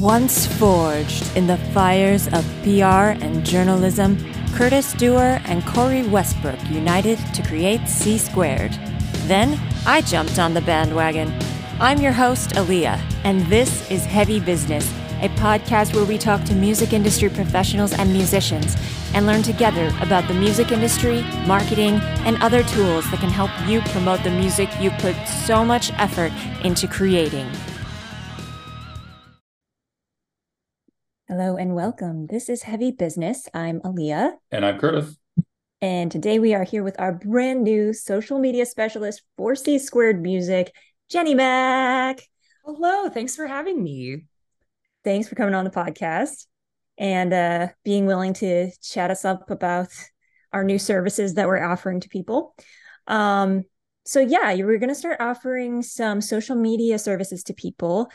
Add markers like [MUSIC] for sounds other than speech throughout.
Once forged in the fires of PR and journalism, Curtis Dewar and Corey Westbrook united to create C Squared. Then I jumped on the bandwagon. I'm your host, Aaliyah, and this is Heavy Business, a podcast where we talk to music industry professionals and musicians and learn together about the music industry, marketing, and other tools that can help you promote the music you put so much effort into creating. Hello and welcome. This is Heavy Business. I'm Aaliyah. And I'm Curtis. And today we are here with our brand new social media specialist for C Squared Music, Jenny Mac. Hello. Thanks for having me. Thanks for coming on the podcast and uh, being willing to chat us up about our new services that we're offering to people. Um, so, yeah, you were going to start offering some social media services to people.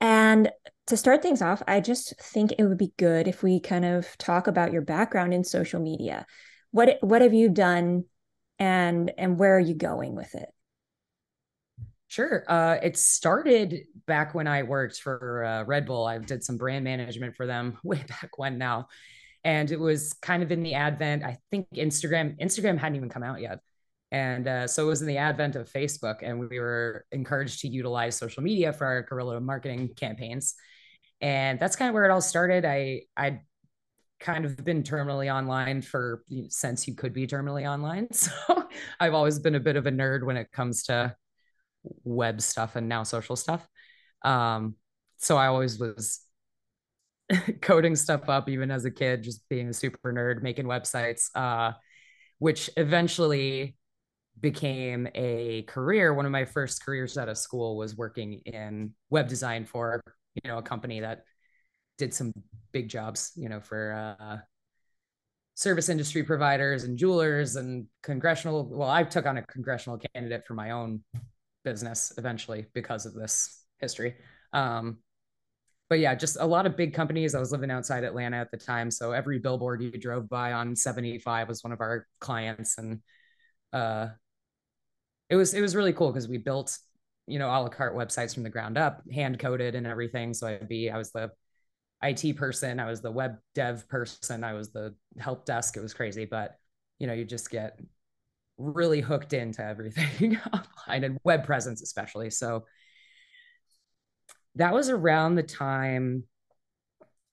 And to start things off, I just think it would be good if we kind of talk about your background in social media. What what have you done and and where are you going with it? Sure. Uh, it started back when I worked for uh, Red Bull. I did some brand management for them [LAUGHS] way back when now. And it was kind of in the advent, I think Instagram, Instagram hadn't even come out yet. And uh, so it was in the advent of Facebook, and we were encouraged to utilize social media for our guerrilla marketing campaigns. And that's kind of where it all started. I I kind of been terminally online for since you could be terminally online. [LAUGHS] So I've always been a bit of a nerd when it comes to web stuff and now social stuff. Um, so I always was [LAUGHS] coding stuff up even as a kid, just being a super nerd, making websites, uh, which eventually became a career. One of my first careers out of school was working in web design for, you know, a company that did some big jobs, you know, for uh, service industry providers and jewelers and congressional. Well, I took on a congressional candidate for my own business eventually because of this history. Um, but yeah, just a lot of big companies. I was living outside Atlanta at the time, so every billboard you drove by on 75 was one of our clients, and uh, it was it was really cool because we built you know a la carte websites from the ground up, hand coded and everything. So I'd be I was the IT person, I was the web dev person, I was the help desk. It was crazy, but you know you just get really hooked into everything [LAUGHS] online and web presence especially so that was around the time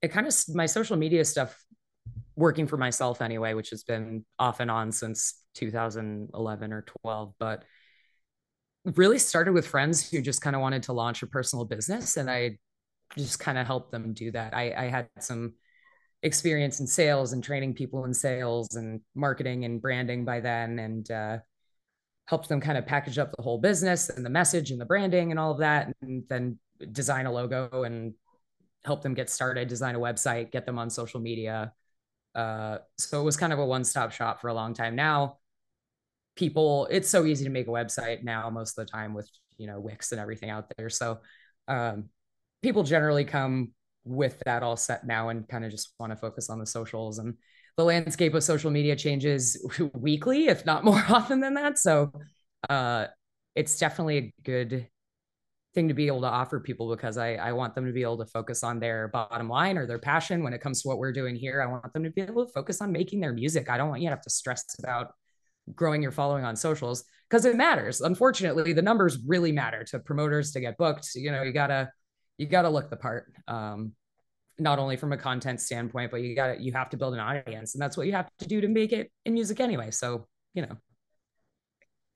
it kind of my social media stuff working for myself anyway which has been off and on since 2011 or 12 but really started with friends who just kind of wanted to launch a personal business and i just kind of helped them do that. I, I had some experience in sales and training people in sales and marketing and branding by then and uh, helped them kind of package up the whole business and the message and the branding and all of that and then design a logo and help them get started design a website get them on social media. Uh, so it was kind of a one-stop shop for a long time. Now people it's so easy to make a website now most of the time with you know wix and everything out there so um, people generally come with that all set now and kind of just want to focus on the socials and the landscape of social media changes [LAUGHS] weekly if not [LAUGHS] more often than that so uh, it's definitely a good thing to be able to offer people because I, I want them to be able to focus on their bottom line or their passion when it comes to what we're doing here. I want them to be able to focus on making their music. I don't want you to have to stress about growing your following on socials because it matters. Unfortunately, the numbers really matter to promoters to get booked. You know, you gotta you got to look the part um, not only from a content standpoint but you got to you have to build an audience and that's what you have to do to make it in music anyway so you know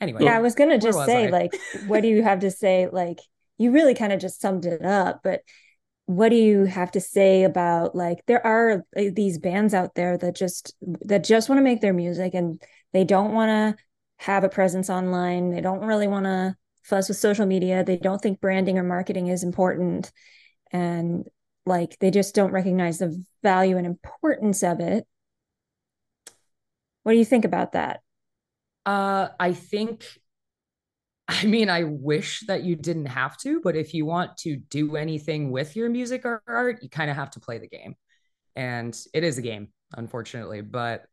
anyway yeah i was gonna just say I? like [LAUGHS] what do you have to say like you really kind of just summed it up but what do you have to say about like there are these bands out there that just that just want to make their music and they don't want to have a presence online they don't really want to fuss with social media. They don't think branding or marketing is important. And like they just don't recognize the value and importance of it. What do you think about that? Uh, I think, I mean, I wish that you didn't have to, but if you want to do anything with your music or art, you kind of have to play the game. And it is a game, unfortunately. But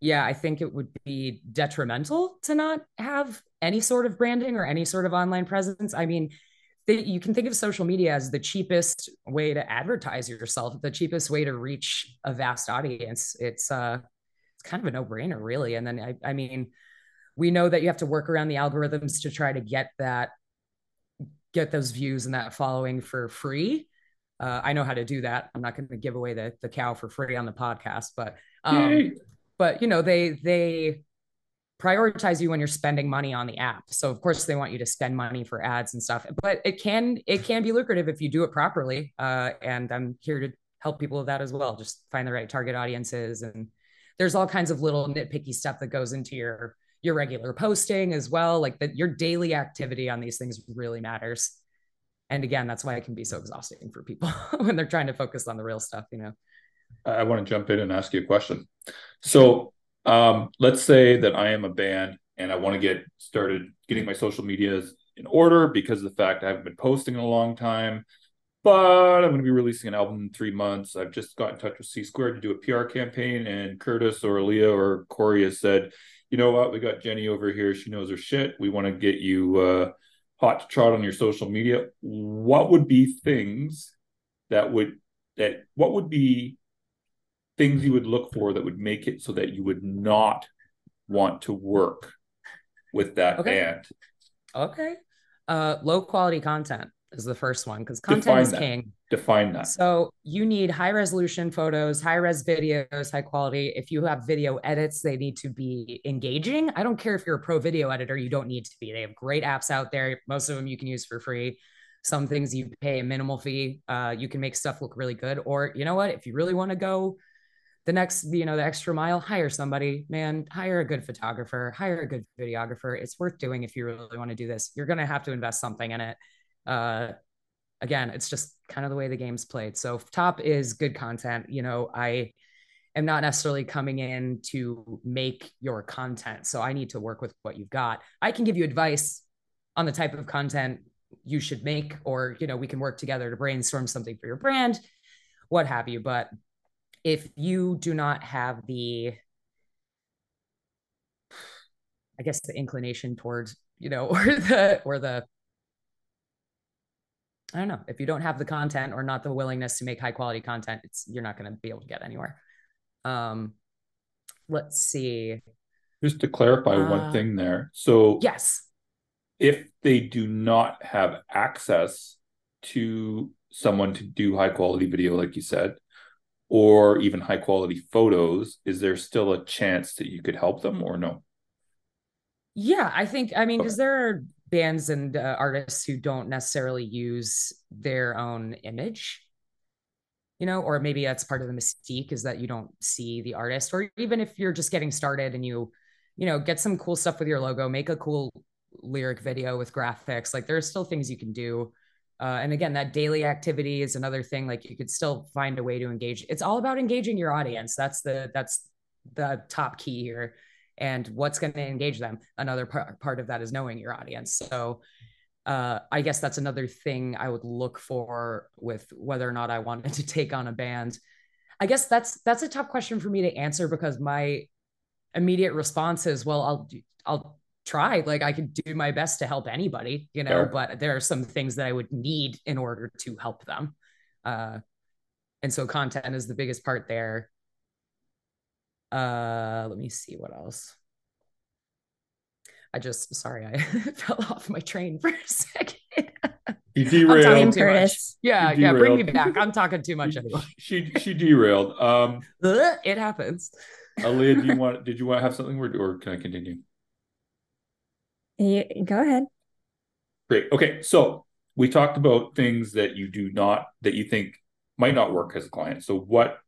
yeah, I think it would be detrimental to not have any sort of branding or any sort of online presence. I mean, you can think of social media as the cheapest way to advertise yourself, the cheapest way to reach a vast audience. It's uh, it's kind of a no brainer, really. And then I, I mean, we know that you have to work around the algorithms to try to get that, get those views and that following for free. Uh, I know how to do that. I'm not going to give away the the cow for free on the podcast, but um, but you know they they prioritize you when you're spending money on the app. So of course they want you to spend money for ads and stuff, but it can it can be lucrative if you do it properly. Uh, and I'm here to help people with that as well. Just find the right target audiences, and there's all kinds of little nitpicky stuff that goes into your your regular posting as well. Like that, your daily activity on these things really matters. And again, that's why it can be so exhausting for people [LAUGHS] when they're trying to focus on the real stuff. You know. I want to jump in and ask you a question. So um, let's say that I am a band and I want to get started getting my social medias in order because of the fact I haven't been posting in a long time. But I'm going to be releasing an album in three months. I've just got in touch with C Squared to do a PR campaign, and Curtis or Leah or Corey has said, "You know what? We got Jenny over here. She knows her shit. We want to get you uh, hot to trot on your social media. What would be things that would that what would be things you would look for that would make it so that you would not want to work with that okay. band? Okay. Uh, low quality content is the first one because content Define is that. king. Define that. So you need high resolution photos, high res videos, high quality. If you have video edits, they need to be engaging. I don't care if you're a pro video editor, you don't need to be. They have great apps out there. Most of them you can use for free. Some things you pay a minimal fee. Uh, you can make stuff look really good. Or you know what? If you really want to go the next you know the extra mile hire somebody man hire a good photographer hire a good videographer. It's worth doing if you really want to do this. You're going to have to invest something in it. Uh again it's just kind of the way the game's played. So top is good content. You know i am not necessarily coming in to make your content so i need to work with what you've got. I can give you advice on the type of content you should make or you know we can work together to brainstorm something for your brand what have you but if you do not have the i guess the inclination towards you know [LAUGHS] or the or the i don't know if you don't have the content or not the willingness to make high quality content it's you're not going to be able to get anywhere. Um let's see. Just to clarify uh, one thing there. So yes. if they do not have access to someone to do high quality video like you said or even high quality photos, is there still a chance that you could help them or no? Yeah, I think, I mean, because okay. there are bands and uh, artists who don't necessarily use their own image, you know, or maybe that's part of the mystique is that you don't see the artist, or even if you're just getting started and you, you know, get some cool stuff with your logo, make a cool lyric video with graphics. Like there's still things you can do uh, and again, that daily activity is another thing. Like you could still find a way to engage. It's all about engaging your audience. That's the that's the top key here. And what's going to engage them? Another part part of that is knowing your audience. So uh, I guess that's another thing I would look for with whether or not I wanted to take on a band. I guess that's that's a tough question for me to answer because my immediate response is, well, I'll I'll try like i could do my best to help anybody you know sure. but there are some things that i would need in order to help them uh and so content is the biggest part there uh let me see what else i just sorry i [LAUGHS] fell off my train for a second [LAUGHS] you derailed. I'm talking too much. Yeah, yeah. Bring me back. I'm talking too much anyway. [LAUGHS] she she derailed. Um, it happens. Aaliyah, do you want? Did you want to have something, or, or can I continue? You, go ahead. Great. Okay. So we talked about things that you do not, that you think might not work as a client. So what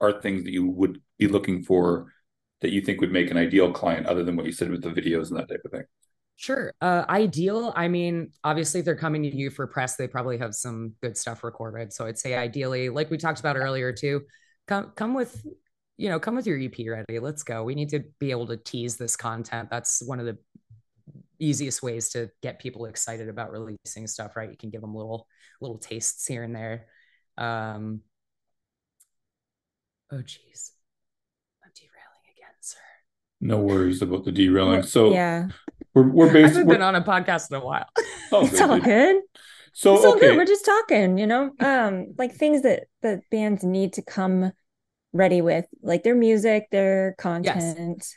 are things that you would be looking for that you think would make an ideal client other than what you said with the videos and that type of thing? Sure. Uh, ideal. I mean, obviously, if they're coming to you for press, they probably have some good stuff recorded. So I'd say ideally, like we talked about earlier too, come come with, you know, come with your EP ready. Let's go. We need to be able to tease this content. That's one of the easiest ways to get people excited about releasing stuff, right? You can give them little little tastes here and there. Um, oh geez, I'm derailing again, sir. No worries about the derailing. So yeah, we're we're basically I haven't been on a podcast in a while. oh, [LAUGHS] it's all good. So it's all okay. good. We're just talking, you know, um, like things that that bands need to come ready with, like their music, their content. Yes.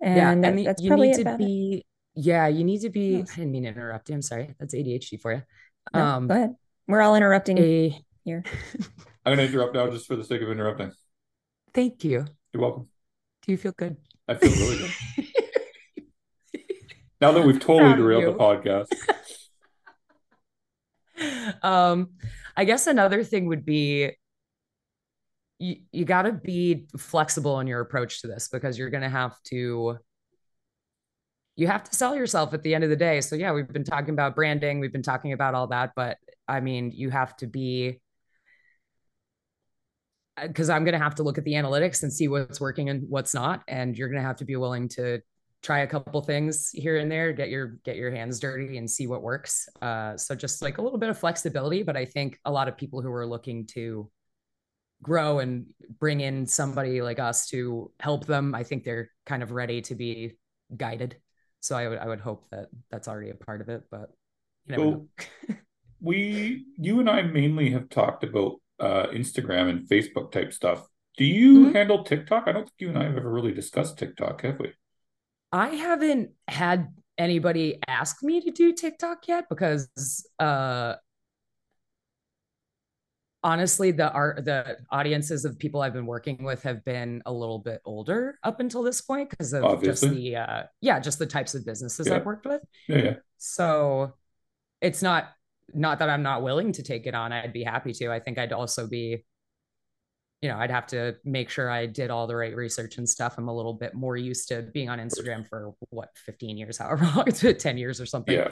And yeah, that, and the, that's you probably need to about it. be. Yeah, you need to be. Yes. I didn't mean to interrupt you. I'm sorry. That's ADHD for you. No, um, go ahead. We're all interrupting a here. [LAUGHS] I'm going to interrupt now just for the sake of interrupting. thank you. You're welcome. Do you feel good? I feel really good. [LAUGHS] Now that we've totally Proud derailed you. the podcast. [LAUGHS] um i guess another thing would be you, you got to be flexible in your approach to this because you're going to have to you have to sell yourself at the end of the day. So yeah we've been talking about branding we've been talking about all that but i mean you have to be because i'm going to have to look at the analytics and see what's working and what's not and you're going to have to be willing to try a couple things here and there get your get your hands dirty and see what works. Uh, so just like a little bit of flexibility but i think a lot of people who are looking to grow and bring in somebody like us to help them i think they're kind of ready to be guided so i would i would hope that that's already a part of it but you So- know [LAUGHS] we you and I mainly have talked about uh Instagram and Facebook type stuff. Do you Mhm. handle TikTok? I don't think you and I have ever really discussed TikTok, have we? I haven't had anybody ask me to do TikTok yet because uh honestly the art the audiences of people I've been working with have been a little bit older up until this point because of Obviously. just the uh yeah, just the types of businesses Yeah. I've worked with. Yeah, yeah. So it's not not that I'm not willing to take it on. I'd be happy to. I think I'd also be you know, I'd have to make sure I did all the right research and stuff. I'm a little bit more used to being on Instagram for what 15 years, [LAUGHS] however long it's [LAUGHS] been, 10 years or something, Yeah.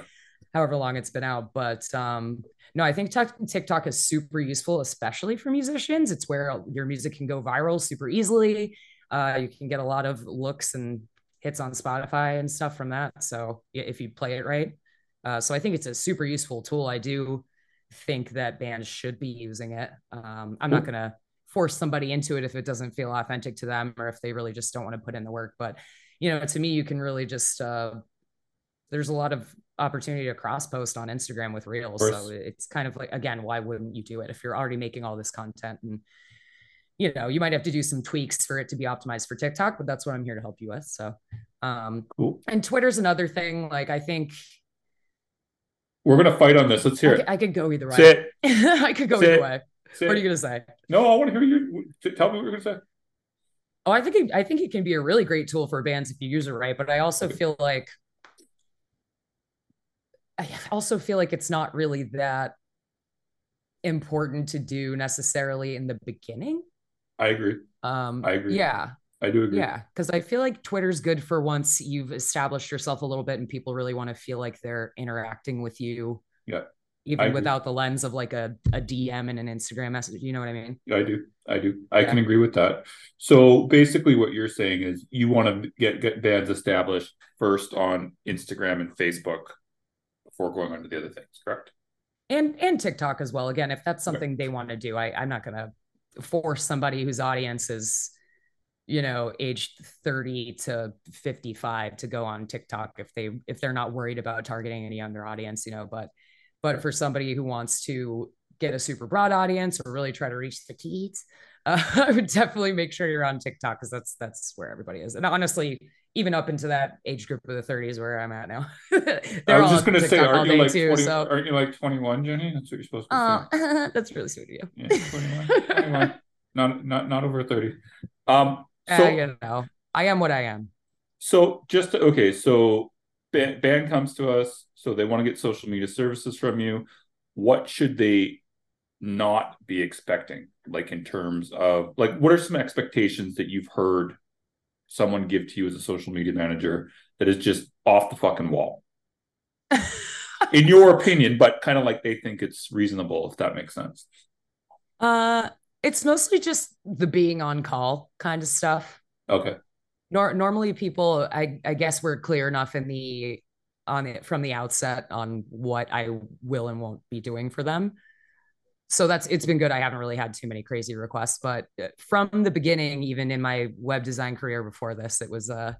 However long it's been out. But um, no, I think Tik- TikTok is super useful, especially for musicians. It's where your music can go viral super easily. Uh, you can get a lot of looks and hits on Spotify and stuff from that. So if you play it right, uh, so I think it's a super useful tool. I do think that bands should be using it. Um, I'm not gonna force somebody into it if it doesn't feel authentic to them or if they really just don't want to put in the work. But you know, to me, you can really just uh, there's a lot of opportunity to cross post on Instagram with Reels. So it's kind of like again, why wouldn't you do it if you're already making all this content and you know, you might have to do some tweaks for it to be optimized for TikTok, but that's what I'm here to help you with. So um Cool. and Twitter's another thing. Like I think We're gonna fight on this. Let's hear I, it. I could go either way. [LAUGHS] I could go Say either way. Say What are you gonna say? No, I want to hear you. Tell me what you're gonna say. Oh, I think it, I think it can be a really great tool for bands if you use it right. But I also feel like I also feel like it's not really that important to do necessarily in the beginning. I agree. Um, I agree. Yeah, I do agree. yeah, because I feel like Twitter's good for once you've established yourself a little bit and people really want to feel like they're interacting with you. Yeah, Even without the lens of like a, a DM and an Instagram message. You know what I mean? I do. I do. I Yeah. can agree with that. So basically, what you're saying is you want to get get bands established first on Instagram and Facebook before going on to the other things. Correct. and and TikTok as well. Again, if that's something they want to do, I, I'm not gonna force somebody whose audience is, you know, aged 30 to 55 to go on TikTok if they if they're not worried about targeting any younger audience, you know. But but for somebody who wants to get a super broad audience or really try to reach the teens, uh, [LAUGHS] I would definitely make sure you're on TikTok because that's that's where everybody is. And honestly, even up into that age group of the 30s where I'm at now, [LAUGHS] I they're was all just gonna say, TikTok all aren't you like too. 20, So aren't you like 21, Jenny? That's what you're supposed to say. uh, [LAUGHS] that's really sweet of you. Yeah, 21, 21. [LAUGHS] Not not not over 30. Um so you know, I am what I am. so just to, okay, so band, band comes to us, so they want to get social media services from you. What should they not be expecting? Like in terms of like what are some expectations that you've heard someone give to you as a social media manager that is just off the fucking wall? [LAUGHS] In your opinion, but kind of like they think it's reasonable, if that makes sense. uh, it's mostly just the being on call kind of stuff. Okay. Nor- normally, people, I, I guess, we're clear enough in the on it from the outset on what I will and won't be doing for them. So that's it's been good. I haven't really had too many crazy requests, but uh, from the beginning, even in my web design career before this, it was uh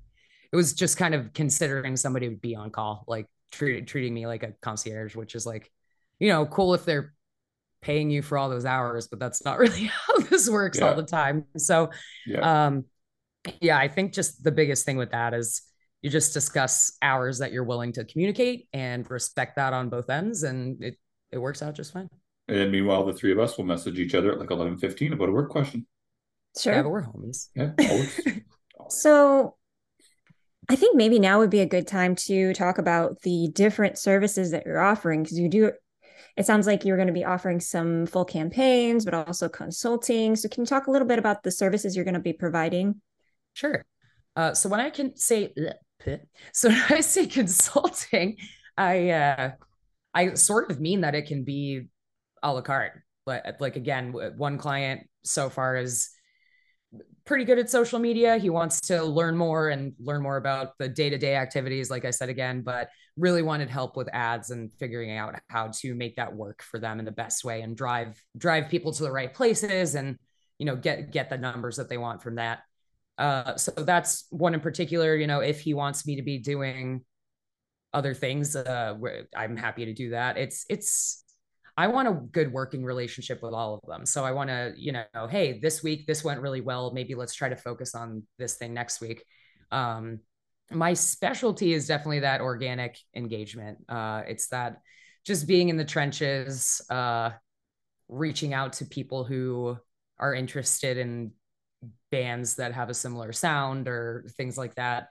it was just kind of considering somebody would be on call, like treat, treating me like a concierge, which is like you know, cool if they're paying you for all those hours, but that's not [LAUGHS] really how this works yeah. all the time. So, yeah. um, yeah, I think just the biggest thing with that is you just discuss hours that you're willing to communicate and respect that on both ends, and it it works out just fine. And meanwhile, the three of us will message each other at like eleven fifteen about a work question. Sure, yeah, but we're homies. Yeah, always. [LAUGHS] so I think maybe now would be a good time to talk about the different services that you're offering because you do. It sounds like you're going to be offering some full campaigns, but also consulting. So, can you talk a little bit about the services you're going to be providing? Sure. Uh, so when I can say, [LAUGHS] so when I say consulting, I uh, I sort of mean that it can be a la carte. But like again, one client so far is pretty good at social media. He wants to learn more and learn more about the day to day activities, like I said again, but really wanted help with ads and figuring out how to make that work for them in the best way and drive drive people to the right places and you know get get the numbers that they want from that. Uh, so that's one in particular. You know, if he wants me to be doing other things, uh, I'm happy to do that. It's it's I want a good working relationship with all of them. So I want to, you know, hey, this week this went really well. Maybe let's try to focus on this thing next week. Um, my specialty is definitely that organic engagement. Uh, it's that just being in the trenches, uh, reaching out to people who are interested in bands that have a similar sound or things like that,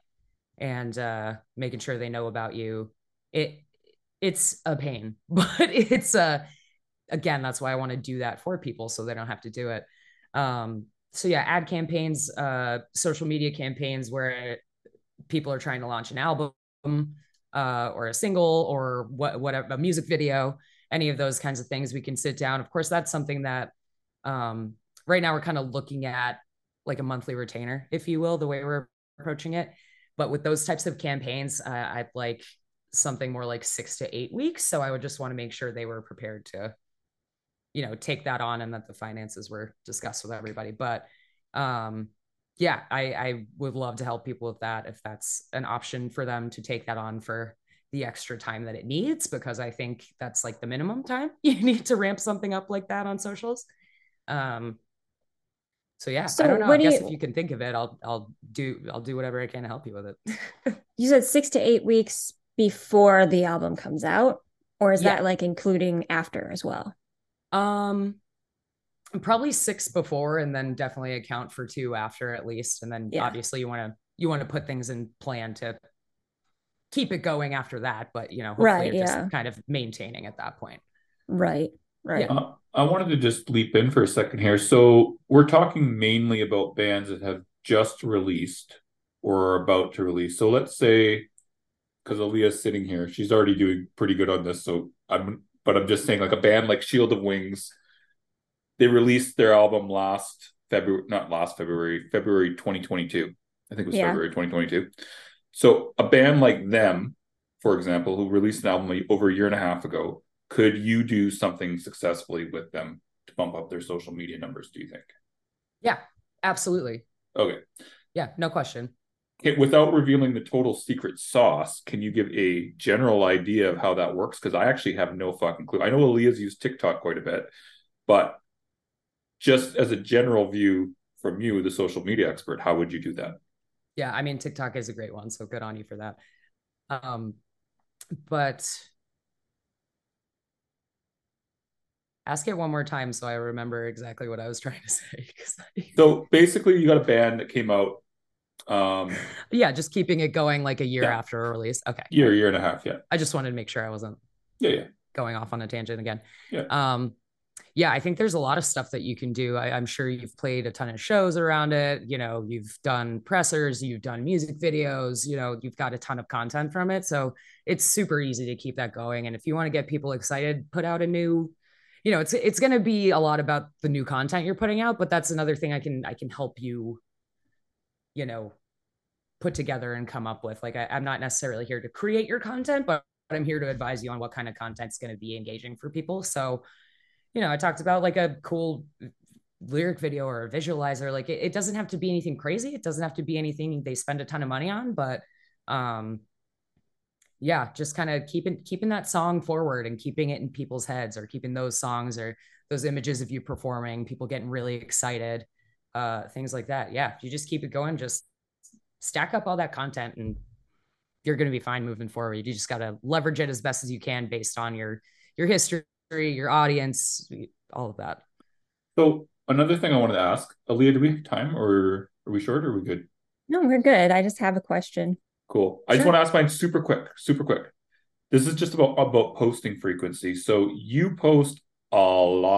and uh, making sure they know about you. It it's a pain, [LAUGHS] but it's a again that's why I want to do that for people so they don't have to do it. Um, so yeah, ad campaigns, uh, social media campaigns where people are trying to launch an album uh, or a single or what whatever a music video, any of those kinds of things. We can sit down. Of course, that's something that um, right now we're kind of looking at like a monthly retainer, if you will, the way we're approaching it. But with those types of campaigns, uh, I'd like something more like six to eight weeks. So I would just want to make sure they were prepared to, you know, take that on and that the finances were discussed with everybody. But um, yeah, I, I would love to help people with that if that's an option for them to take that on for the extra time that it needs, because I think that's like the minimum time [LAUGHS] you need to ramp something up like that on socials. Um, so yeah, so I don't know. I guess you, if you can think of it, I'll I'll do I'll do whatever I can to help you with it. [LAUGHS] you said six to eight weeks before the album comes out, or is yeah. that like including after as well? Um, probably six before, and then definitely account for two after at least, and then yeah. obviously you want to you want to put things in plan to keep it going after that, but you know, hopefully right, you're yeah. just kind of maintaining at that point. Right. Right. Uh, I wanted to just leap in for a second here. So we're talking mainly about bands that have just released or are about to release. So let's say, because Aaliyah's sitting here, she's already doing pretty good on this. So I'm, but I'm just saying, like a band like Shield of Wings, they released their album last February, not last February, February 2022. I think it was yeah. February 2022. So a band like them, for example, who released an album over a year and a half ago, could you do something successfully with them to bump up their social media numbers do you think yeah absolutely okay yeah no question okay, without revealing the total secret sauce can you give a general idea of how that works because i actually have no fucking clue i know aaliyah's used tiktok quite a bit but just as a general view from you the social media expert how would you do that yeah i mean tiktok is a great one so good on you for that um but Ask it one more time so I remember exactly what I was trying to say. so basically, you got a band that came out. Um, yeah, just keeping it going like a year yeah. after a release. Okay. Year, year and a half. Yeah. I just wanted to make sure I wasn't. Yeah, yeah. Going off on a tangent again. Yeah. Um, yeah, I think there's a lot of stuff that you can do. I, am sure you've played a ton of shows around it. You know, you've done pressers, you've done music videos, you know, you've got a ton of content from it. So it's super easy to keep that going. And if you want to get people excited, put out a new you know, it's it's going to be a lot about the new content you're putting out, but that's another thing I can I can help you, you know, put together and come up with. Like I, I'm not necessarily here to create your content, but I'm here to advise you on what kind of content's going to be engaging for people. So, you know, I talked about like a cool lyric video or a visualizer. Like it, it doesn't have to be anything crazy. It doesn't have to be anything they spend a ton of money on, but um yeah, just kind of keeping keeping that song forward and keeping it in people's heads or keeping those songs or those images of you performing, people getting really excited, uh, things like that. Yeah, you just keep it going, just stack up all that content and you're going to be fine moving forward. You just got to leverage it as best as you can based on your your history, your audience, all of that. So another thing I wanted to ask, Aaliyah, do we have time or are we short or are we good? No, we're good. I just have a question. Cool. I just want to ask mine super quick, super quick. This is just about about posting frequency. So you post a lot,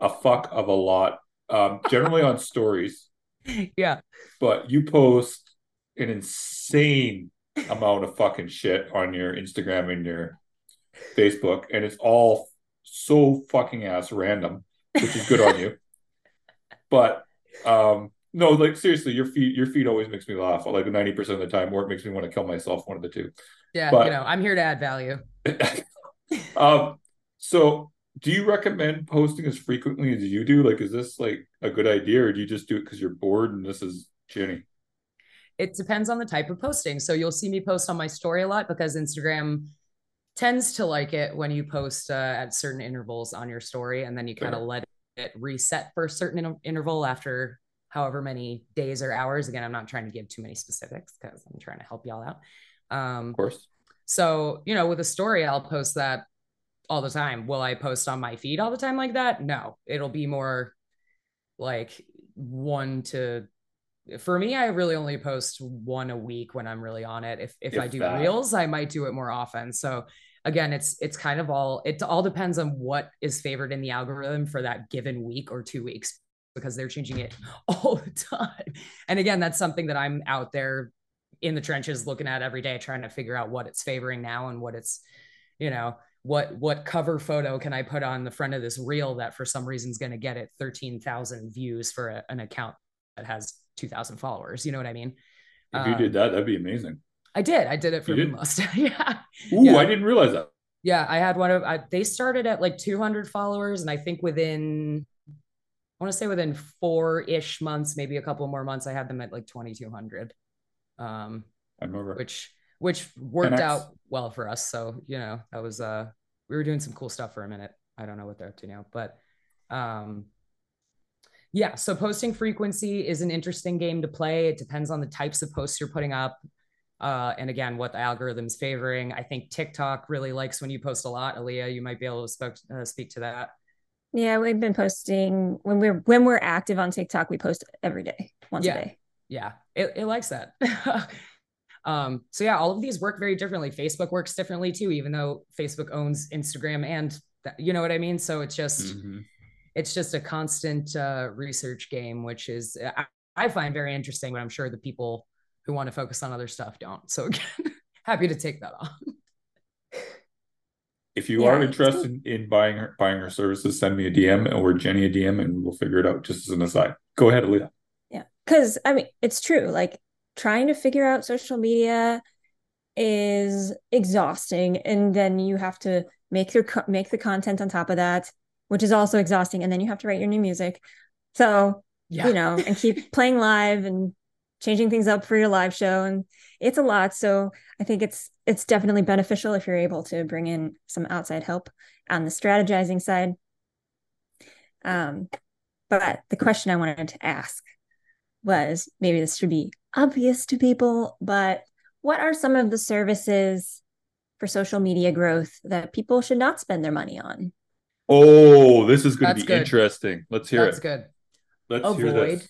a fuck of a lot, um, generally on stories. [LAUGHS] Yeah. But you post an insane amount of fucking shit on your Instagram and your Facebook, and it's all so fucking ass random, which is good on you. [LAUGHS] But um no, like seriously, your feet your feet always makes me laugh like 90% of the time, or it makes me want to kill myself, one of the two. Yeah, but, you know, I'm here to add value. [LAUGHS] um so do you recommend posting as frequently as you do? Like, is this like a good idea, or do you just do it because you're bored and this is Jenny? It depends on the type of posting. So you'll see me post on my story a lot because Instagram tends to like it when you post uh, at certain intervals on your story, and then you kind of let it reset for a certain in- interval after however many days or hours. Again, I'm not trying to give too many specifics because I'm trying to help y'all out. Um, of course. So, you know, with a story, I'll post that all the time. Will I post on my feed all the time like that? No, it'll be more like one to for me, I really only post one a week when I'm really on it. If if, if I do that. reels, I might do it more often. So again, it's it's kind of all it all depends on what is favored in the algorithm for that given week or two weeks because they're changing it [LAUGHS] all the time. And again, that's something that I'm out there in the trenches looking at every day, trying to figure out what it's favoring now and what it's, you know, what what cover photo can I put on the front of this reel that for some reason is going to get it 13,000 views for a, an account that has 2,000 followers. You know what I mean? If you um, did that, that'd be amazing. I did. I did it for most. [LAUGHS] yeah. Ooh, yeah. I didn't realize that. Yeah, I had one of. I, they started at like 200 followers, and I think within I want to say within four ish months, maybe a couple more months, I had them at like 2,200. Um, I remember which, which worked out well for us. So, you know, that was, uh, we were doing some cool stuff for a minute. I don't know what they're up to now, but, um, yeah. So posting frequency is an interesting game to play. It depends on the types of posts you're putting up. Uh, and again, what the algorithm's favoring. I think TikTok really likes when you post a lot. Aaliyah, you might be able to spoke, uh, speak to that. Yeah, we've been posting when we're when we're active on TikTok, we post every day, once yeah. a day. Yeah, it, it likes that. [LAUGHS] um, so yeah, all of these work very differently. Facebook works differently too, even though Facebook owns Instagram and that, you know what I mean. So it's just mm-hmm. it's just a constant uh, research game, which is I, I find very interesting, but I'm sure the people who want to focus on other stuff don't. So again, [LAUGHS] happy to take that on. If you yeah, are interested in buying her buying her services, send me a DM or Jenny a DM, and we'll figure it out. Just as an aside, go ahead, Aaliyah. Yeah, because I mean, it's true. Like trying to figure out social media is exhausting, and then you have to make your make the content on top of that, which is also exhausting, and then you have to write your new music. So yeah. you know, and keep [LAUGHS] playing live and changing things up for your live show and it's a lot so i think it's it's definitely beneficial if you're able to bring in some outside help on the strategizing side um but the question i wanted to ask was maybe this should be obvious to people but what are some of the services for social media growth that people should not spend their money on? Oh this is going to be good. interesting. Let's hear That's it. That's good. Let's Avoid hear this.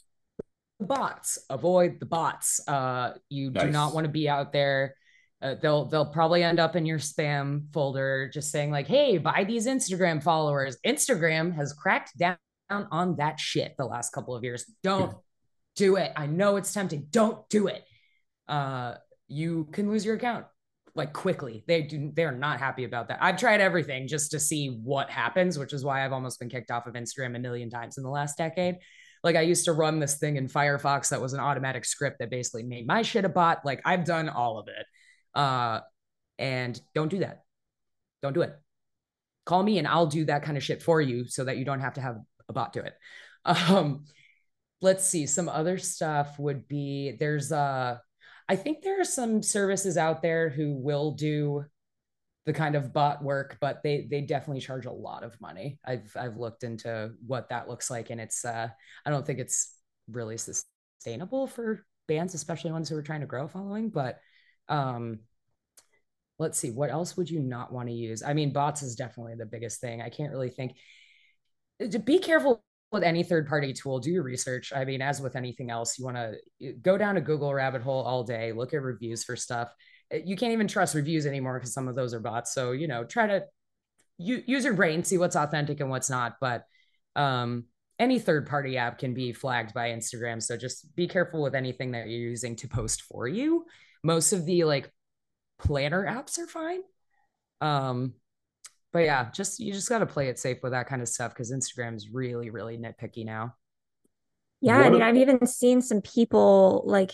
Bots. Avoid the bots. Uh you nice. do not want to be out there. Uh, they'll they'll probably end up in your spam folder just saying like hey buy these instagram followers. Instagram has cracked down on that shit the last couple of years. Don't do it i know it's tempting don't do it uh you can lose your account like quickly they do they're not happy about that i've tried everything just to see what happens which is why i've almost been kicked off of instagram a million times in the last decade like I used to run this thing in Firefox that was an automatic script that basically made my shit a bot. Like I've done all of it. Uh, and don't do that. Don't do it. Call me and I'll do that kind of shit for you so that you don't have to have a bot do it. [LAUGHS] Um, let's see. Some other stuff would be there's uh I think there are some services out there who will do the kind of bot work, but they they definitely charge a lot of money. I've I've looked into what that looks like, and it's uh, I don't think it's really sustainable for bands, especially ones who are trying to grow a following. But um, let's see, what else would you not want to use? I mean, bots is definitely the biggest thing. I can't really think. Be careful with any third party tool. Do your research. I mean, as with anything else, you want to go down a Google rabbit hole all day, look at reviews for stuff you can't even trust reviews anymore because some of those are bots. So, you know, try to use your brain, see what's authentic and what's not. But um, any third party app can be flagged by Instagram. So just be careful with anything that you're using to post for you. Most of the like planner apps are fine. Um, but yeah, just you just got to play it safe with that kind of stuff because Instagram is really, really nitpicky now. Yeah, what I mean, I've even seen some people like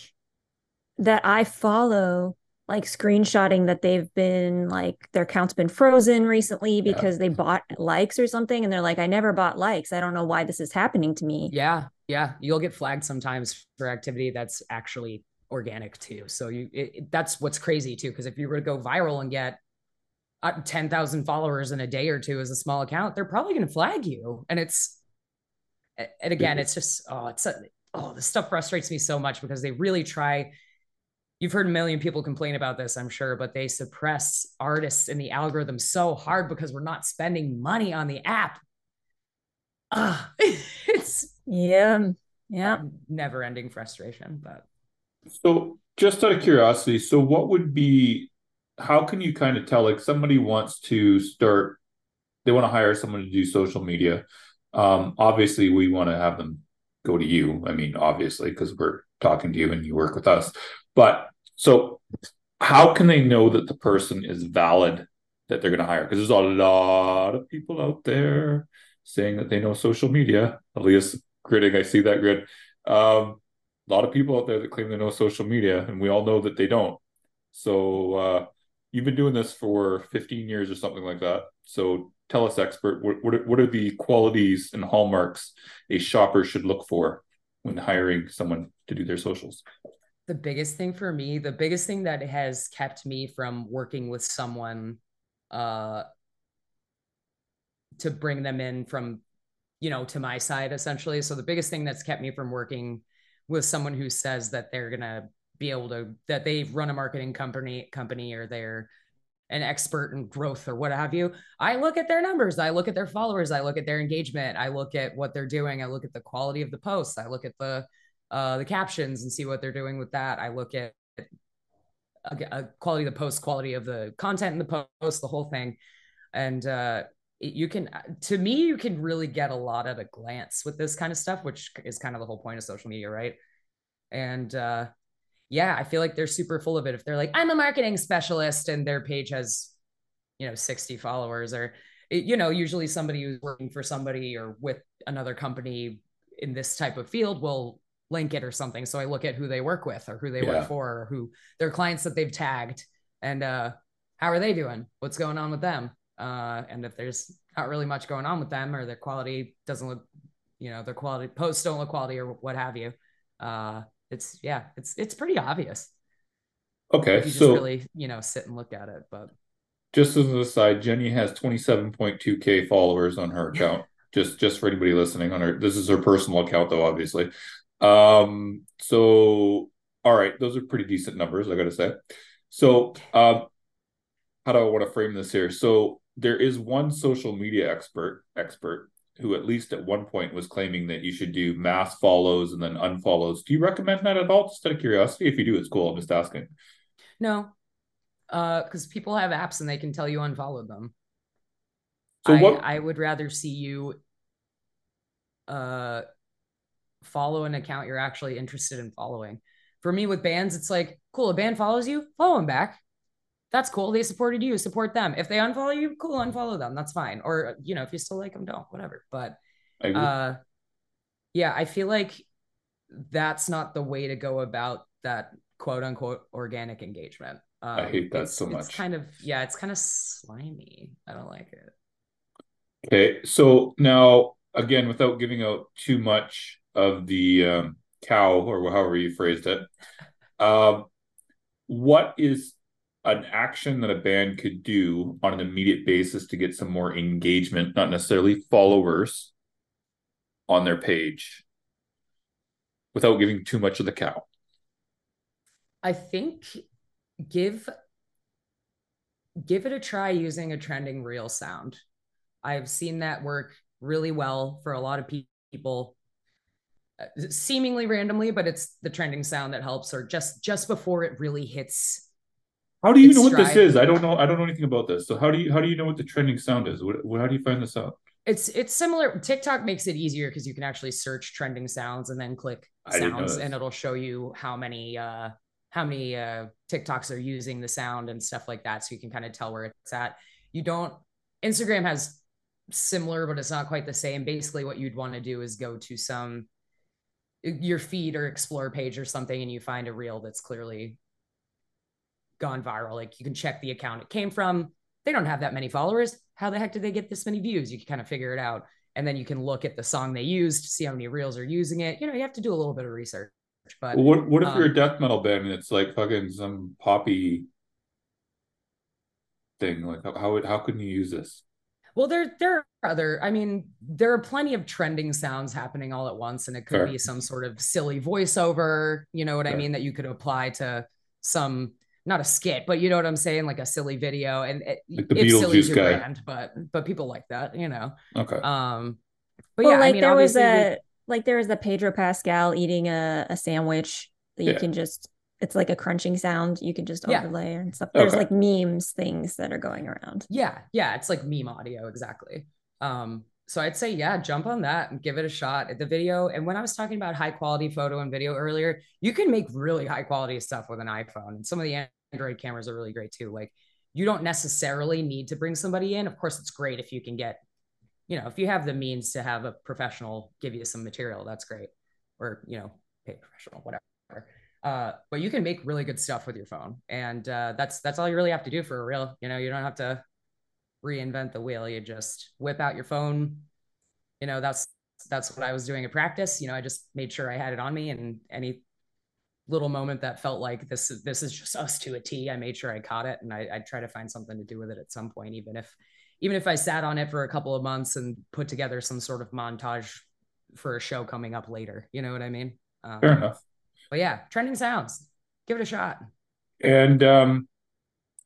that I follow like screenshotting that they've been like their account's been frozen recently because yeah. they bought likes or something and they're like i never bought likes i don't know why this is happening to me yeah yeah you'll get flagged sometimes for activity that's actually organic too so you it, that's what's crazy too because if you were to go viral and get uh, 10,000 followers in a day or two as a small account they're probably going to flag you and it's and again it's just oh it's a, oh this stuff frustrates me so much because they really try you've heard a million people complain about this, I'm sure, but they suppress artists in the algorithm so hard because we're not spending money on the app. Ah, [LAUGHS] it's yeah, yeah, never ending frustration. But so, just out of curiosity, so what would be? How can you kind of tell like somebody wants to start? They want to hire someone to do social media. Um, obviously, we want to have them go to you. I mean, obviously, because we're talking to you and you work with us. But so, how can they know that the person is valid that they're going to hire? Because there's a lot of people out there saying that they know social media. Aaliyah's gritting, I see that grid. Um, a lot of people out there that claim they know social media, and we all know that they don't. So, uh, you've been doing this for 15 years or something like that. So, tell us, expert, what, what, are, the qualities and hallmarks a shopper should look for when hiring someone to do their socials? the biggest thing for me, the biggest thing that has kept me from working with someone uh to bring them in from you know to my side essentially. So the biggest thing that's kept me from working with someone who says that they're going to be able to that they've run a marketing company company or they're an expert in growth or what have you. I look at their numbers, I look at their followers, I look at their engagement, I look at what they're doing, I look at the quality of the posts, I look at the uh, the captions and see what they're doing with that. I look at a, a quality of the post, quality of the content in the post, the whole thing, and uh, you can to me you can really get a lot at a glance with this kind of stuff, which is kind of the whole point of social media, right? And uh, yeah, I feel like they're super full of it. If they're like, I'm a marketing specialist, and their page has, you know, 60 followers, or you know, usually somebody who's working for somebody or with another company in this type of field will link it or something. So I look at who they work with or who they yeah. work for or who their clients that they've tagged and uh, how are they doing? What's going on with them? Uh, and if there's not really much going on with them or their quality doesn't look, you know, their quality posts don't look quality or what have you. Uh, it's yeah, it's it's pretty obvious. Okay, so really you know sit and look at it, but just as an aside, Jenny has 27.2k followers on her account. [LAUGHS] just just for anybody listening on her, this is her personal account though, obviously. Um, so all right, those are pretty decent numbers, I gotta say. So um how do I want to frame this here? So there is one social media expert expert who at least at one point was claiming that you should do mass follows and then unfollows. Do you recommend that at all? Just out of curiosity. If you do, it's cool. I'm just asking. No. Uh, because people have apps and they can tell you unfollow them. So I, what I would rather see you uh follow an account you're actually interested in following. For me with bands, it's like, cool, a band follows you, follow them back. That's cool. They supported you, support them. If they unfollow you, cool, unfollow them. That's fine. Or, you know, if you still like them, don't, whatever. But uh yeah, I feel like that's not the way to go about that quote unquote organic engagement. Um, I hate that so much. It's kind of yeah, it's kind of slimy. I don't like it. Okay, so now again, without giving out too much of the um, cow or however you phrased it. [LAUGHS] Um, what is an action that a band could do on an immediate basis to get some more engagement, not necessarily followers on their page without giving too much of the cow? I think give give it a try using a trending reel sound. I've seen that work really well for a lot of people uh, seemingly randomly but it's the trending sound that helps or just just before it really hits how do you know what this is? I don't know i don't know anything about this. So how do you how do you know what the trending sound is? What, how do you find this out? It's it's similar tiktok makes it easier because you can actually search trending sounds and then click sounds and it'll show you how many uh how many uh tiktoks are using the sound and stuff like that. So you can kind of tell where it's at. You don't instagram has similar but it's not quite the same. Basically what you'd want to do is go to some your feed or explore page or something and you find a reel that's clearly gone viral like you can check the account it came from they don't have that many followers how the heck did they get this many views you can kind of figure it out and then you can look at the song they used see how many reels are using it you know you have to do a little bit of research but well, what what if um, you're a um, death metal band and it's like fucking some poppy thing like how how, how can you use this well, there there are other. I mean, there are plenty of trending sounds happening all at once, and it could Fair. be some sort of silly voiceover. You know what Fair. I mean? That you could apply to some not a skit, but you know what I'm saying, like a silly video. And it, like the Beetlejuice guy, brand, but but people like that, you know. Okay. Um, but well, yeah, like I mean, there was a we, like there was the Pedro Pascal eating a, a sandwich that you yeah. can just it's like a crunching sound you can just overlay yeah. and stuff. There's okay. like memes things that are going around. Yeah, yeah, it's like meme audio exactly. Um, so I'd say yeah, jump on that and give it a shot at the video. And when I was talking about high quality photo and video earlier, you can make really high quality stuff with an iPhone, and some of the Android cameras are really great too. Like you don't necessarily need to bring somebody in. Of course, it's great if you can get, you know, if you have the means to have a professional give you some material, that's great, or you know, pay professional, whatever. Uh, but you can make really good stuff with your phone, and uh, that's that's all you really have to do for a reel. You know, you don't have to reinvent the wheel. You just whip out your phone. You know, that's that's what I was doing at practice. You know, I just made sure I had it on me, and any little moment that felt like this this is just us to a T, I made sure I caught it, and I, I'd try to find something to do with it at some point, even if even if I sat on it for a couple of months and put together some sort of montage for a show coming up later. You know what I mean? Um, Fair enough. But yeah, trending sounds. Give it a shot. And um,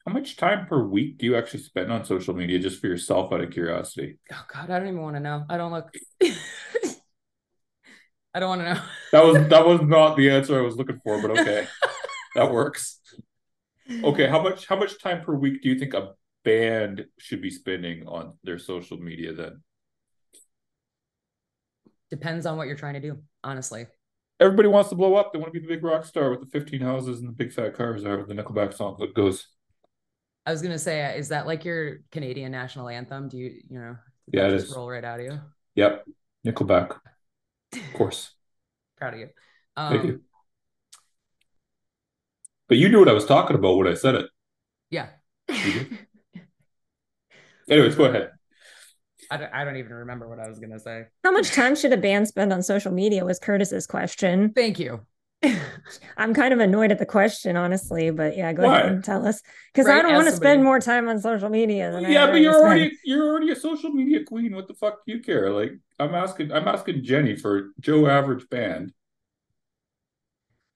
how much time per week do you actually spend on social media just for yourself out of curiosity? Oh God, I don't even want to know. I don't look. [LAUGHS] I don't want to know. that was that was not the answer I was looking for, but okay, that works. Okay, how much how much time per week do you think a band should be spending on their social media then? Depends on what you're trying to do, honestly everybody wants to blow up. They want to be the big rock star with the 15 houses and the big fat cars, or the Nickelback song that goes. I was gonna say, is that like your Canadian national anthem? Do you, you know, yeah, it just is. roll right out of you? Yep, Nickelback, of course. [LAUGHS] Proud of you. Um, Thank you. But you knew what I was talking about when I said it. Yeah. [LAUGHS] Anyways, go ahead. I don't, I don't even remember what I was going to say. How much time should a band spend on social media was Curtis's question. Thank you. I'm kind of annoyed at the question, honestly, but yeah, go Why? ahead and tell us because right, I don't want to spend more time on social media than yeah, but you're already you're already a social media queen. What the fuck do you care? Like I'm asking, I'm asking Jenny for Joe Average Band.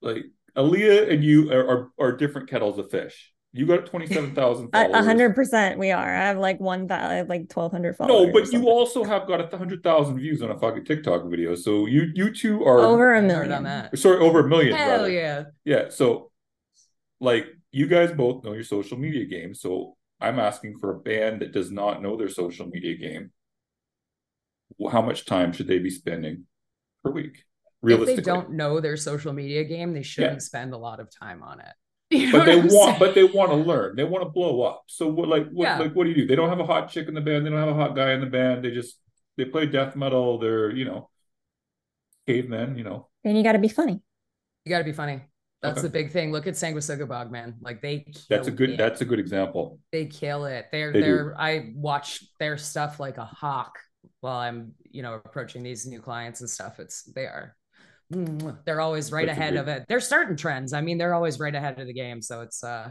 Like Aaliyah and you are, are, are different kettles of fish. You got 27,000 A hundred percent we are. I have like one I have like 1200 followers. No, but you also have got a hundred thousand views on a fucking TikTok video. So you you two are over a million on that. Sorry, over a million. Hell rather. yeah. Yeah. So like you guys both know your social media game. So I'm asking for a band that does not know their social media game. How much time should they be spending per week? If they don't know their social media game, they shouldn't yeah. spend a lot of time on it. You know but they want, saying? but they want to learn. They want to blow up. So what, like, what, yeah. like, what do you do? They don't have a hot chick in the band. They don't have a hot guy in the band. They just they play death metal. They're you know, cavemen. You know. And you got to be funny. You got to be funny. That's okay. the big thing. Look at Sanguisugabogg, man. Like they. That's a good. It. That's a good example. They kill it. They're they they're. Do. I watch their stuff like a hawk while I'm you know approaching these new clients and stuff. It's they are they're always right that's ahead of it. They're starting trends. I mean, they're always right ahead of the game. So it's uh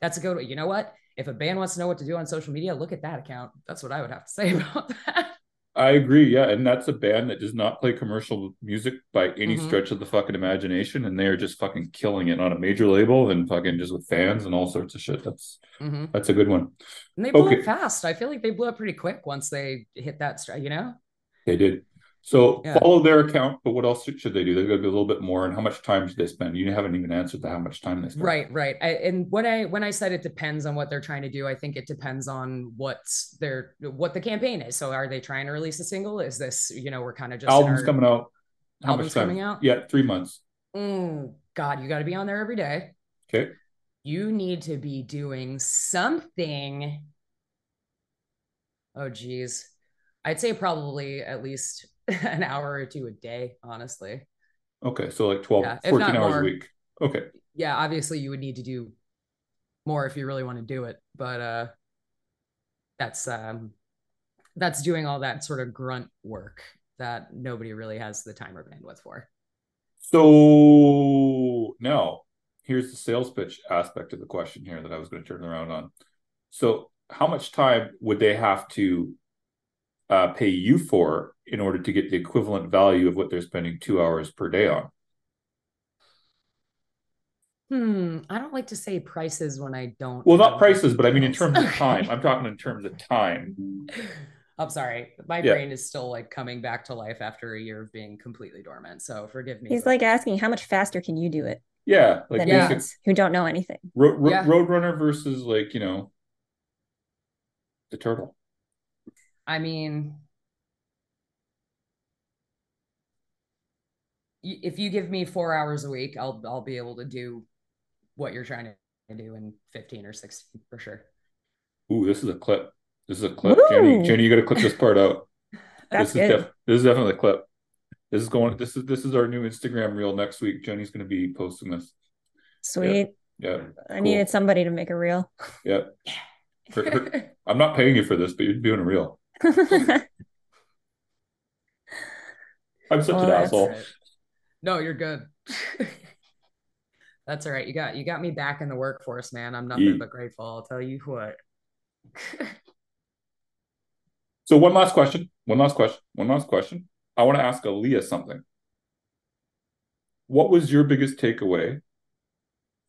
that's a good you know what? If a band wants to know what to do on social media, look at that account. That's what I would have to [LAUGHS] say about that. I agree. Yeah. And that's a band that does not play commercial music by any mm-hmm. stretch of the fucking imagination. And they are just fucking killing it on a major label and fucking just with fans and all sorts of shit. That's mm-hmm. that's a good one. And they blew okay. up fast. I feel like they blew up pretty quick once they hit that strike, you know? They did. So yeah. follow their account, but what else should they do? They got to be a little bit more. And how much time do they spend? You haven't even answered to how much time they spend. Right, right. I, and when I when I said it depends on what they're trying to do, I think it depends on what's their what the campaign is. So are they trying to release a single? Is this you know we're kind of just albums our, coming out? How much time? coming out? Yeah, three months. Mm, God, you got to be on there every day. Okay. You need to be doing something. Oh geez, I'd say probably at least [LAUGHS] an hour or two a day, honestly. Okay. So like 12, yeah, 14 hours more, a week. Okay. Yeah. Obviously, you would need to do more if you really want to do it. But uh that's um that's doing all that sort of grunt work that nobody really has the time or bandwidth for. So now here's the sales pitch aspect of the question here that I was going to turn around on. So how much time would they have to uh, pay you for in order to get the equivalent value of what they're spending two hours per day on? Hmm. I don't like to say prices when I don't. Well, not prices, but I mean in terms of [LAUGHS] time. I'm talking in terms of time. [LAUGHS] I'm sorry. My yeah. brain is still like coming back to life after a year of being completely dormant. So forgive me. He's like asking, how much faster can you do it? Yeah. Like yeah. who don't know anything. Ro- ro- yeah. Roadrunner versus like, you know, the turtle. I mean, if you give me four hours a week, I'll I'll be able to do what you're trying to do in 15 or 16 for sure. Ooh, this is a clip. This is a clip. Jenny, Jenny, you gotta clip this part out. That's [LAUGHS] this is def- this is definitely a clip. This is going this is this is our new Instagram reel next week. Jenny's gonna be posting this. Sweet. Yeah. yeah I cool. needed somebody to make a reel. Yeah. For, for, I'm not paying you for this, but you're doing a reel. [LAUGHS] I'm such an oh, asshole. Right. No, you're good. [LAUGHS] That's all right. You got you got me back in the workforce, man. I'm nothing but grateful. I'll tell you what. so one last question. One last question. One last question. I want to ask Aaliyah something. What was your biggest takeaway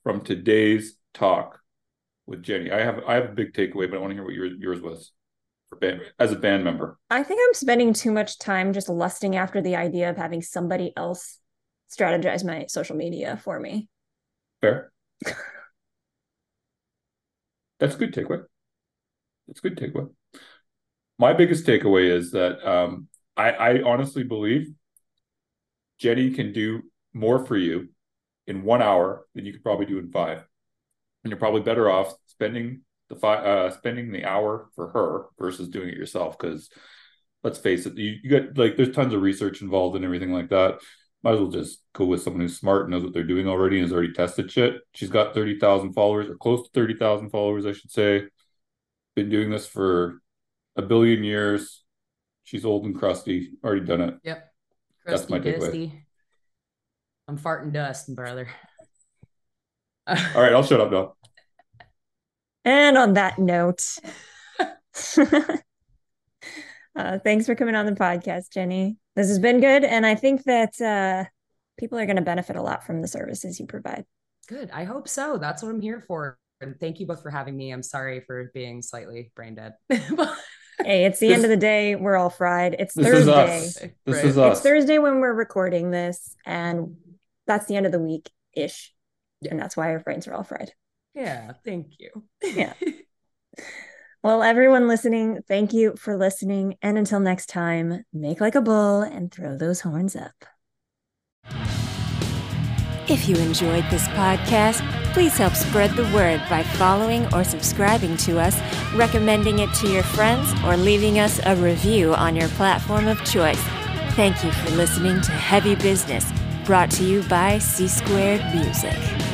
from today's talk with Jenny? I have I have a big takeaway, but I want to hear what yours yours was band as a band member. I think I'm spending too much time just lusting after the idea of having somebody else strategize my social media for me. Fair. [LAUGHS] That's a good takeaway. That's a good takeaway. My biggest takeaway is that um, I, I honestly believe Jenny can do more for you in one hour than you could probably do in five. And you're probably better off spending the five uh spending the hour for her versus doing it yourself because let's face it you, you got like there's tons of research involved and everything like that might as well just go with someone who's smart and knows what they're doing already and has already tested shit. She's got 30,000 followers or close to 30,000 followers, I should say. Been doing this for a billion years. She's old and crusty, already done it. Yep. Crusty, That's my takeaway. I'm farting dust, brother. All right, I'll shut up now. And on that note, [LAUGHS] [LAUGHS] uh, thanks for coming on the podcast, Jenny this has been good. And I think that uh, people are going to benefit a lot from the services you provide. Good. I hope so. That's what I'm here for. And thank you both for having me. I'm sorry for being slightly brain dead. [LAUGHS] hey, it's the this, end of the day. We're all fried. It's Thursday. Is this right. is us. It's Thursday when we're recording this, and that's the end of the week ish. Yeah. And that's why our brains are all fried. Yeah. Thank you. yeah. [LAUGHS] Well, everyone listening, thank you for listening. And until next time, make like a bull and throw those horns up. If you enjoyed this podcast, please help spread the word by following or subscribing to us, recommending it to your friends, or leaving us a review on your platform of choice. Thank you for listening to Heavy Business, brought to you by C Squared Music.